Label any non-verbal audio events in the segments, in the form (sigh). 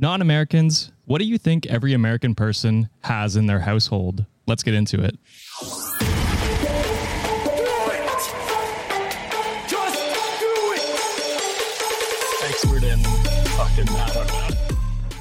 Non Americans, what do you think every American person has in their household? Let's get into it.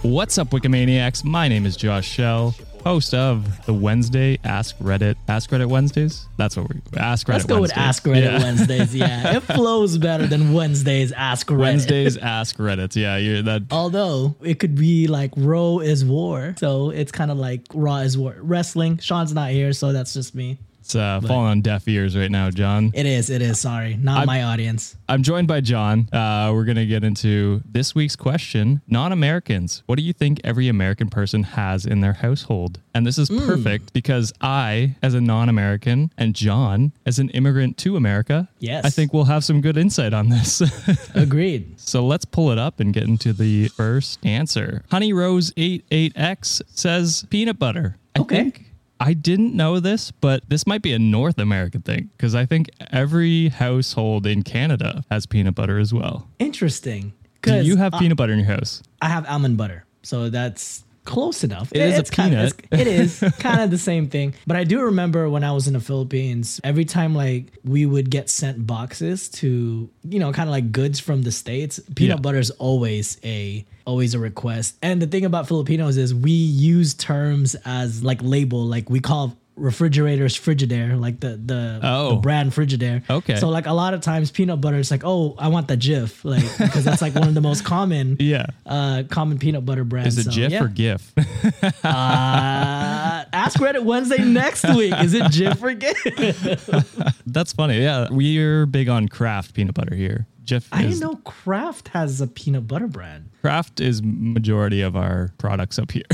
What's up, Wikimaniacs? My name is Josh Shell, host of the Wednesday Ask Reddit. Ask Reddit Wednesdays? That's what we Ask Reddit Let's go with Ask Reddit Yeah. Wednesdays. Yeah, (laughs) it flows better than Wednesdays Ask Reddit. Wednesdays Ask Reddit. Yeah, you're that. Although it could be like Raw is War, so it's kind of like Raw is War. Wrestling. Sean's not here, so that's just me. It's uh, falling on deaf ears right now, John. It is. It is. Sorry, not my audience. I'm joined by John. Uh, we're going to get into this week's question Non Americans. What do you think every American person has in their household? And this is perfect because I, as a non American, and John, as an immigrant to America, Yes. I think we'll have some good insight on this. (laughs) Agreed. so let's pull it up and get into the first answer. Honey Rose 88X says peanut butter. I Okay. think I didn't know this, but this might be a North American thing because I think every household in Canada has peanut butter as well. Interesting. Do you have I- peanut butter in your house? I have almond butter, so that's close enough. It is a it's kind of peanut. it is (laughs) kind of the same thing. But I do remember when I was in the Philippines, every time like we would get sent boxes to you know kind of like goods from the states, peanut Yeah. butter is always a always a request. And the thing about Filipinos is we use terms as like label, like we call refrigerators Frigidaire, like the the, Oh. the brand Frigidaire. Okay. So like a lot of times peanut butter is like, oh, I want the Jif, like because that's like one of the most common (laughs) Yeah. uh common peanut butter brands. Is it So, Jif yeah. or GIF? (laughs) Uh, ask Reddit Wednesday next week. Is it Jif or GIF? (laughs) That's funny. Yeah, we're big on Kraft peanut butter here. Jif I is didn't know Kraft has a peanut butter brand. Kraft is majority of our products up here. (laughs)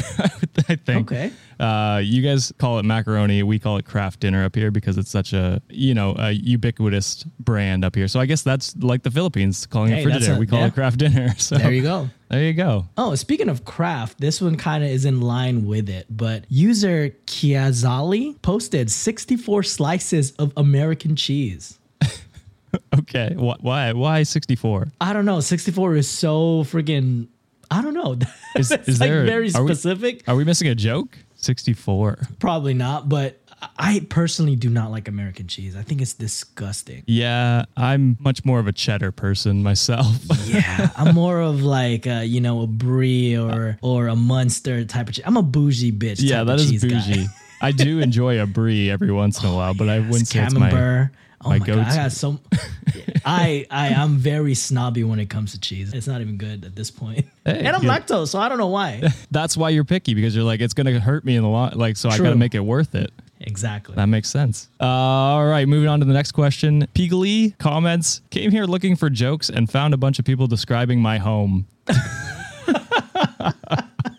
I think. Okay. Uh, you guys call it macaroni. We call it Kraft Dinner up here because it's such a you know a ubiquitous brand up here. So I guess that's like the Philippines calling Hey, it Frigidaire. a- we call yeah. it Kraft Dinner. (laughs) So There you go. There you go. Oh, speaking of Kraft, this one kind of is in line with it. But user Kiazali posted 64 slices of American cheese. (laughs) Okay. Why? Why sixty four? I don't know. 64 is so freaking. I don't know. (laughs) Is- is like there- very are we- specific. Are we missing a joke? Sixty four. Probably not. But I personally do not like American cheese. I think it's disgusting. Yeah, I'm much more of a cheddar person myself. (laughs) Yeah, I'm more of like uh, you know a brie or or a Munster type of cheese. I'm a bougie bitch. yeah, that is bougie. I do enjoy a brie every once in a while, but I wouldn't say it's my. Oh my my, god, I go-to. got so. (laughs) I I am very snobby when it comes to cheese. It's not even good at this point. (laughs) Hey, and I'm good. lactose, so I don't know why. (laughs) That's why you're picky because you're like it's gonna hurt me in the long. Like so, I gotta make it worth it. exactly. That makes sense. Uh, all right, moving on to the next question. Pigly comments came here looking for jokes and found a bunch of people describing my home.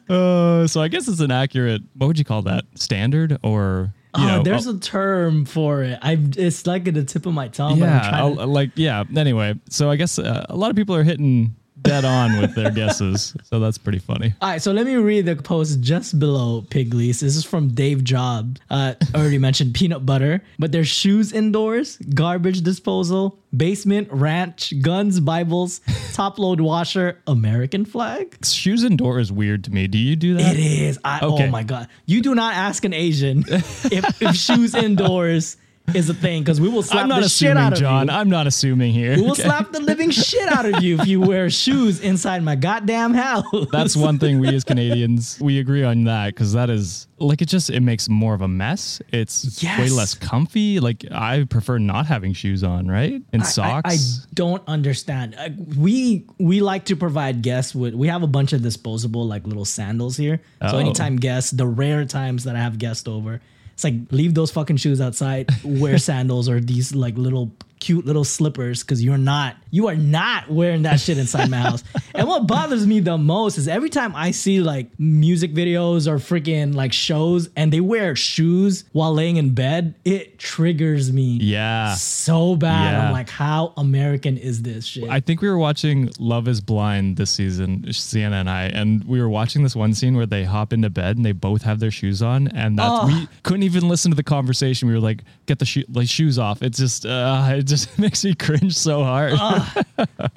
uh, so I guess it's an accurate. What would you call that? Standard or you oh, know? there's oh, a term for it. I it's like at the tip of my tongue. I'm yeah, like yeah. Anyway, so I guess uh, a lot of people are hitting dead on with their guesses, so that's pretty funny. All right, so let me read the post just below Pigleys. This is from Dave Job. Uh, already mentioned peanut butter, but there's shoes indoors, garbage disposal, basement, ranch, guns, Bibles, top load washer, American flag. Shoes indoor is weird to me. Do you do that? It is. I, Okay. Oh my god! You do not ask an Asian (laughs) if, if shoes indoors is a thing because we will slap I'm not the shit out of John. you. I'm not assuming here. we will Okay. slap the living (laughs) shit out of you if you wear shoes inside my goddamn house. That's one thing we as Canadians we agree on that because that is like it just it makes more of a mess. It's way less comfy. Like I prefer not having shoes on, right? And I- socks. I, I don't understand. We we like to provide guests with. We have a bunch of disposable like little sandals here. So Oh. anytime guests, the rare times that I have guests over, it's like leave those fucking shoes outside. Wear (laughs) sandals or these like little cute little slippers because you're not you are not wearing that shit inside my house. (laughs) And what bothers me the most is every time I see like music videos or freaking like shows and they wear shoes while laying in bed, it triggers me yeah. so bad. Yeah. I'm like, how American is this shit? I think we were watching Love is Blind this season, Sienna and I, and we were watching this one scene where they hop into bed and they both have their shoes on, and that's Oh. we couldn't even listen to the conversation. We were like, "Get the shoe, like shoes off." It's just, uh, it just (laughs) makes me cringe so hard.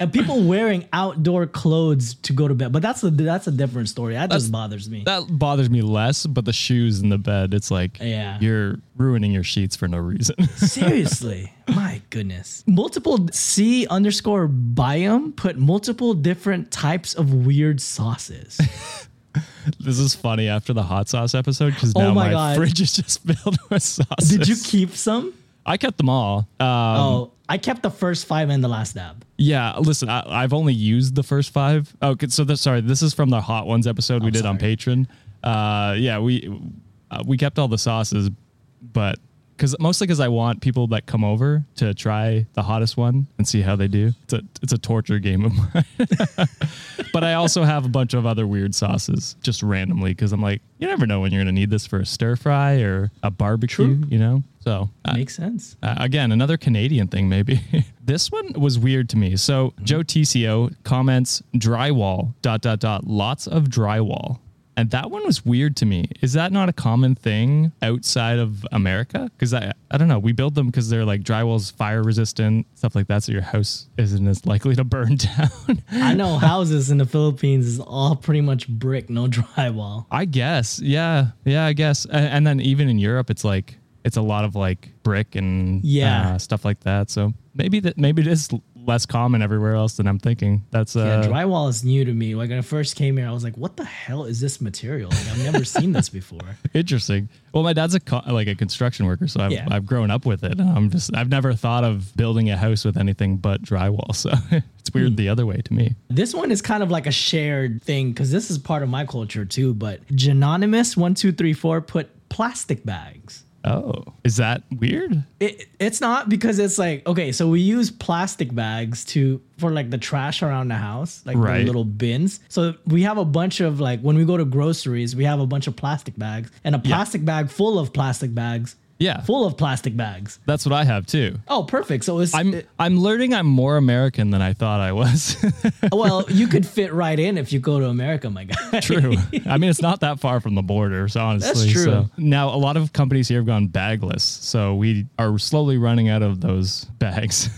and people wearing outdoor clothes to go to bed. But that's a that's a different story. That That's- just bothers me. that bothers me less, but the shoes in the bed, it's like Yeah. you're ruining your sheets for no reason. (laughs) Seriously, my goodness. Multiple C underscore biome put multiple different types of weird sauces. (laughs) this is funny after the hot sauce episode because Oh now my my, fridge is just filled with sauces. Did you keep some? I kept them all. Um, Oh, I kept the first five and the last dab. Yeah, listen, I, I've only used the first five. Oh, okay, so this, sorry, this is from the Hot Ones episode we did on sorry. Patreon. Uh, yeah, we uh, we kept all the sauces, but because mostly because I want people that come over to try the hottest one and see how they do. It's a it's a torture game of (laughs) mine. but I also have a bunch of other weird sauces just randomly because I'm like, you never know when you're gonna need this for a stir fry or a barbecue, True. you know. So uh, Makes sense. uh, again, another Canadian thing, maybe. (laughs) this one was weird to me. So Joe TCO comments drywall dot dot dot lots of drywall. And that one was weird to me. Is that not a common thing outside of America? Because I, I don't know. We build them because they're like drywall's fire resistant, stuff like that. So your house isn't as likely to burn (laughs) down. I know houses in the Philippines is all pretty much brick, no (laughs) drywall. I guess. Yeah. Yeah, I guess. A- And, then even in Europe, it's like, it's a lot of like brick and Yeah. uh, stuff like that. So maybe that, maybe it is less common everywhere else than I'm thinking. That's, uh, Yeah, drywall is new to me. Like when I first came here, I was like, "What the hell is this material? Like I've never seen this before." (laughs) interesting. Well, my dad's a co- like a construction worker, so I've, Yeah. I've grown up with it. I'm just I've never thought of building a house with anything but drywall. (laughs) So it's weird the other way to me. This one is kind of like a shared thing because this is part of my culture too. But Janonymous one two three four put plastic bags. Oh, is that weird? It, it's not because it's like okay, so we use plastic bags to for like the trash around the house, like Right. the little bins. So we have a bunch of like when we go to groceries, we have a bunch of plastic bags and a plastic bag full of plastic bags. Yeah. full of plastic bags. That's what I have too. Oh, perfect. So it's I'm I'm learning I'm more American than I thought I was. (laughs) well, you could fit right in if you go to America, my guy. true. I mean, it's not that far from the border, so honestly. That's true. So now a lot of companies here have gone bagless, so we are slowly running out of those bags.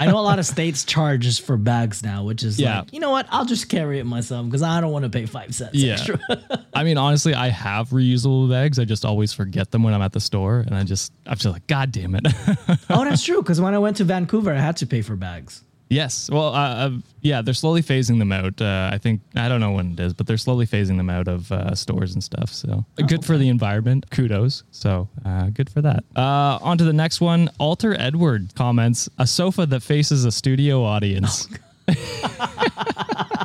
I know a lot of (laughs) states charges for bags now, which is Yeah. like, you know what? I'll just carry it myself because I don't want to pay five cents Yeah. extra. (laughs) I mean, honestly, I have reusable bags. I just always forget them when I'm at the store, and I just I'm just like, God damn it. (laughs) oh, that's true. Because when I went to Vancouver, I had to pay for bags. yes. Well, uh, uh, yeah, they're slowly phasing them out. Uh, I think I don't know when it is, but they're slowly phasing them out of uh, stores and stuff. So good for the environment. Kudos. So uh, good for that. Uh, on to the next one. Alter Edward comments a sofa that faces a studio audience. (laughs)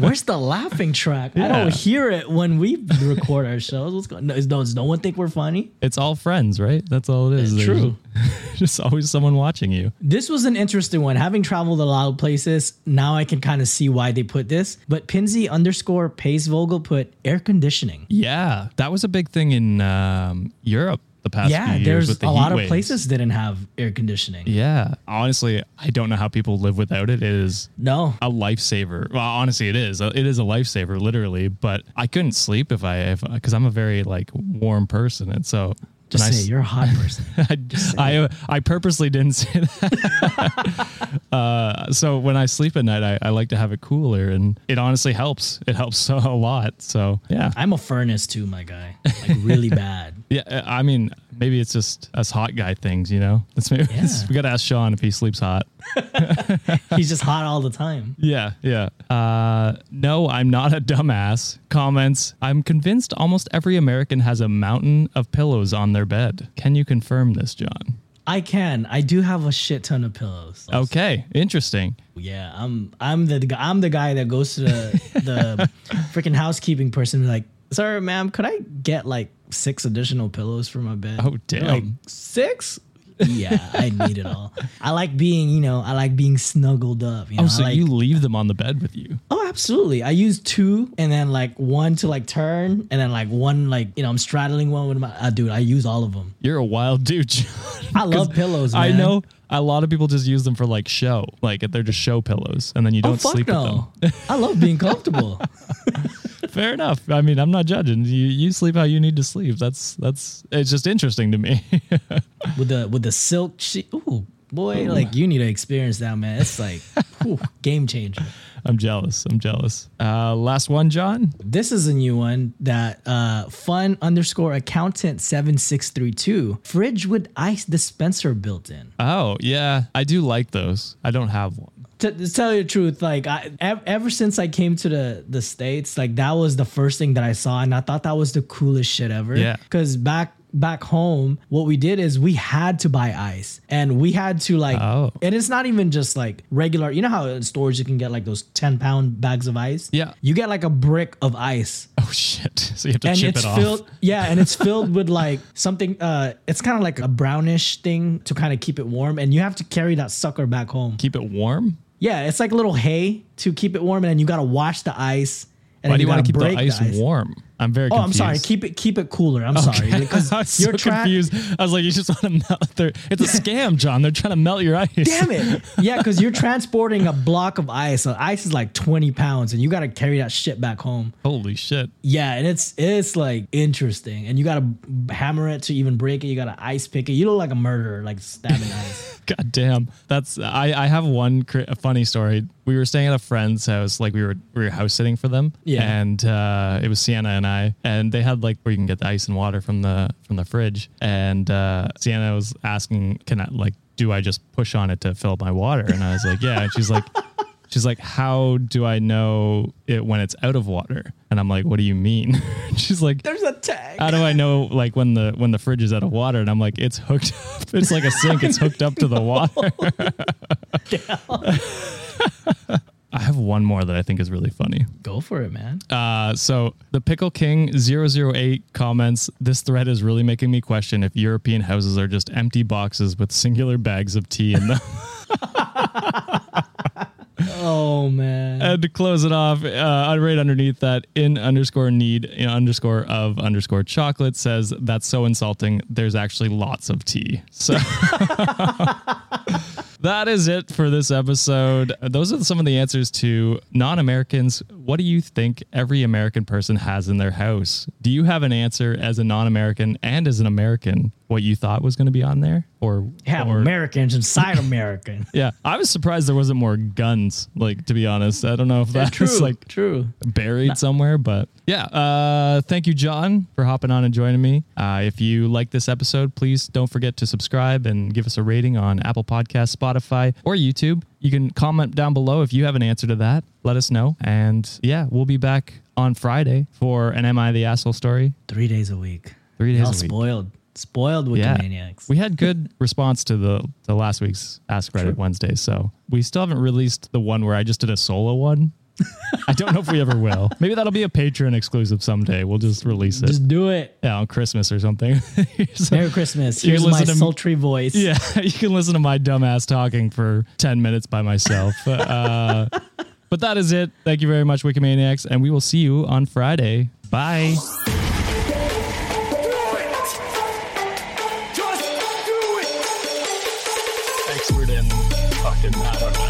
Where's the laughing track? I don't hear it when we record our shows. What's going? No, is- does no one think we're funny? It's all friends, right? That's all it is. It's true. (laughs) just always someone watching you. This was an interesting one. Having traveled a lot of places, now I can kind of see why they put this. But Pinsy underscore Pace Vogel put air conditioning. Yeah, that was a big thing in um, Europe the past Yeah, few years there's with the a heat lot of waves. places didn't have air conditioning. Yeah, honestly, I don't know how people live without it. It is No, a lifesaver. Well, honestly, it is. It is a lifesaver, literally. But I couldn't sleep if I, if because I'm a very like warm person, and so just I say s- you're a hot person. (laughs) I, I I purposely didn't say that. (laughs) uh, so when I sleep at night, I, I like to have it cooler, and it honestly helps. It helps so, (laughs) a lot. So yeah, I'm a furnace too, my guy. Like really bad. yeah. I mean, maybe it's just us hot guy things, you know. That's maybe (laughs) Yeah. we got to ask Sean if he sleeps hot. (laughs) He's just hot all the time. Yeah, yeah. Uh, no, I'm not a dumbass. Comments. I'm convinced almost every American has a mountain of pillows on their bed. Can you confirm this, John? I can. I do have a shit ton of pillows. Okay, interesting. Yeah, I'm I'm the guy I'm the guy that goes to the the (laughs) freaking housekeeping person like, "Sir, ma'am, could I get like six additional pillows for my bed?" Oh, damn. Like, six? yeah, I need it all. I like being, you know, I like being snuggled up. You know, Oh, so like, you leave them on the bed with you? Oh, absolutely. I use two and then like one to like turn and then like one like you know I'm straddling one with my uh, dude. I use all of them. You're a wild dude, John. I love (laughs) pillows. I know a lot of people just use them for like show, like they're just show pillows, and then you Oh don't fuck sleep no! with I love being comfortable. (laughs) Fair enough. I mean, I'm not judging. You you sleep how you need to sleep. That's that's. It's just interesting to me. (laughs) with the with the silk sheet. Ooh, boy, like you need to experience that, man. It's like (laughs) whew, game changer. I'm jealous. I'm jealous. Uh, last one, John. This is a new one that uh, fun underscore accountant seven six three two fridge with ice dispenser built in. Oh yeah, I do like those. I don't have one. To, to tell you the truth, like I, ev- ever since I came to the the states, like that was the first thing that I saw, and I thought that was the coolest shit ever. Yeah. Because back back home, what we did is we had to buy ice, and we had to like, Oh. and it's not even just like regular. You know how in stores you can get like those ten pound bags of ice. Yeah. You get like a brick of ice Oh shit! (laughs) So you have to and chip it's it off. filled yeah and it's filled with like something uh it's kind of like a brownish thing to kind of keep it warm and you have to carry that sucker back home Keep it warm. Yeah it's like a little hay to keep it warm and then you got to wash the ice and Why do you want gotta keep the break ice, warm? I'm very. Confused. Oh i'm sorry keep it keep it cooler i'm sorry because (laughs) I was you're trying confused. I was like, you just (laughs) want to melt. Their, it's a (laughs) scam, John. They're trying to melt your ice. Damn it! Yeah, because you're transporting a block of ice. So ice is like 20 pounds, and you got to carry that shit back home. Holy shit! Yeah, and it's it's like interesting, and you gotta hammer it to even break it. You gotta ice pick it. You look like a murderer, like stabbing ice. God damn. That's I. I have one cr- a funny story. We were staying at a friend's house, like we were we were house sitting for them. Yeah. And uh, it was Sienna and I, and they had like where you can get the ice and water from the from the fridge. And uh, Sienna was asking, "Can I like do I just push on it to fill up my water?" And I was like, "Yeah." And she's like. (laughs) She's like, how do I know it when it's out of water? And I'm like, what do you mean? (laughs) She's like, There's a tag. how do I know like when the when the fridge is out of water? And I'm like, it's hooked up. (laughs) It's like a sink. It's hooked up to the water. (laughs) I have one more that I think is really funny. Go for it, man. Uh, so the Pickle King 008 comments, this thread is really making me question if European houses are just empty boxes with singular bags of tea in them. Oh man. and to close it off, uh, right underneath that, in underscore need in underscore of underscore chocolate says that's so insulting. There's actually lots of tea. So (laughs) that is it for this episode. Those are some of the answers to non-Americans. What do you think every American person has in their house? Do you have an answer as a non-American and as an American? What you thought was going to be on there, or yeah, or Americans inside (laughs) American. yeah, I was surprised there wasn't more guns. Like to be honest, I don't know if that's true. like true. buried somewhere, but yeah. Uh, thank you, John, for hopping on and joining me. Uh, if you like this episode, please don't forget to subscribe and give us a rating on Apple Podcasts, Spotify, or YouTube. You can comment down below if you have an answer to that. Let us know. And yeah, we'll be back on Friday for an Am I the Asshole story. Three days a week. Three days Y'all a week. spoiled. Spoiled Yeah. Wikimaniacs. We had good (laughs) response to the to last week's Ask Reddit Wednesday, so we still haven't released the one where I just did a solo one. I don't know if we ever will. Maybe that'll be a Patreon exclusive someday. We'll just release it. Just do it. yeah, on Christmas or something. (laughs) So- Merry Christmas. Here's my listen to sultry voice. yeah, (laughs) you can listen to my dumbass talking for 10 minutes by myself. Uh, but that is it. Thank you very much, Wikimaniacs, and we will see you on Friday. Bye. Expert in fucking, I don't know.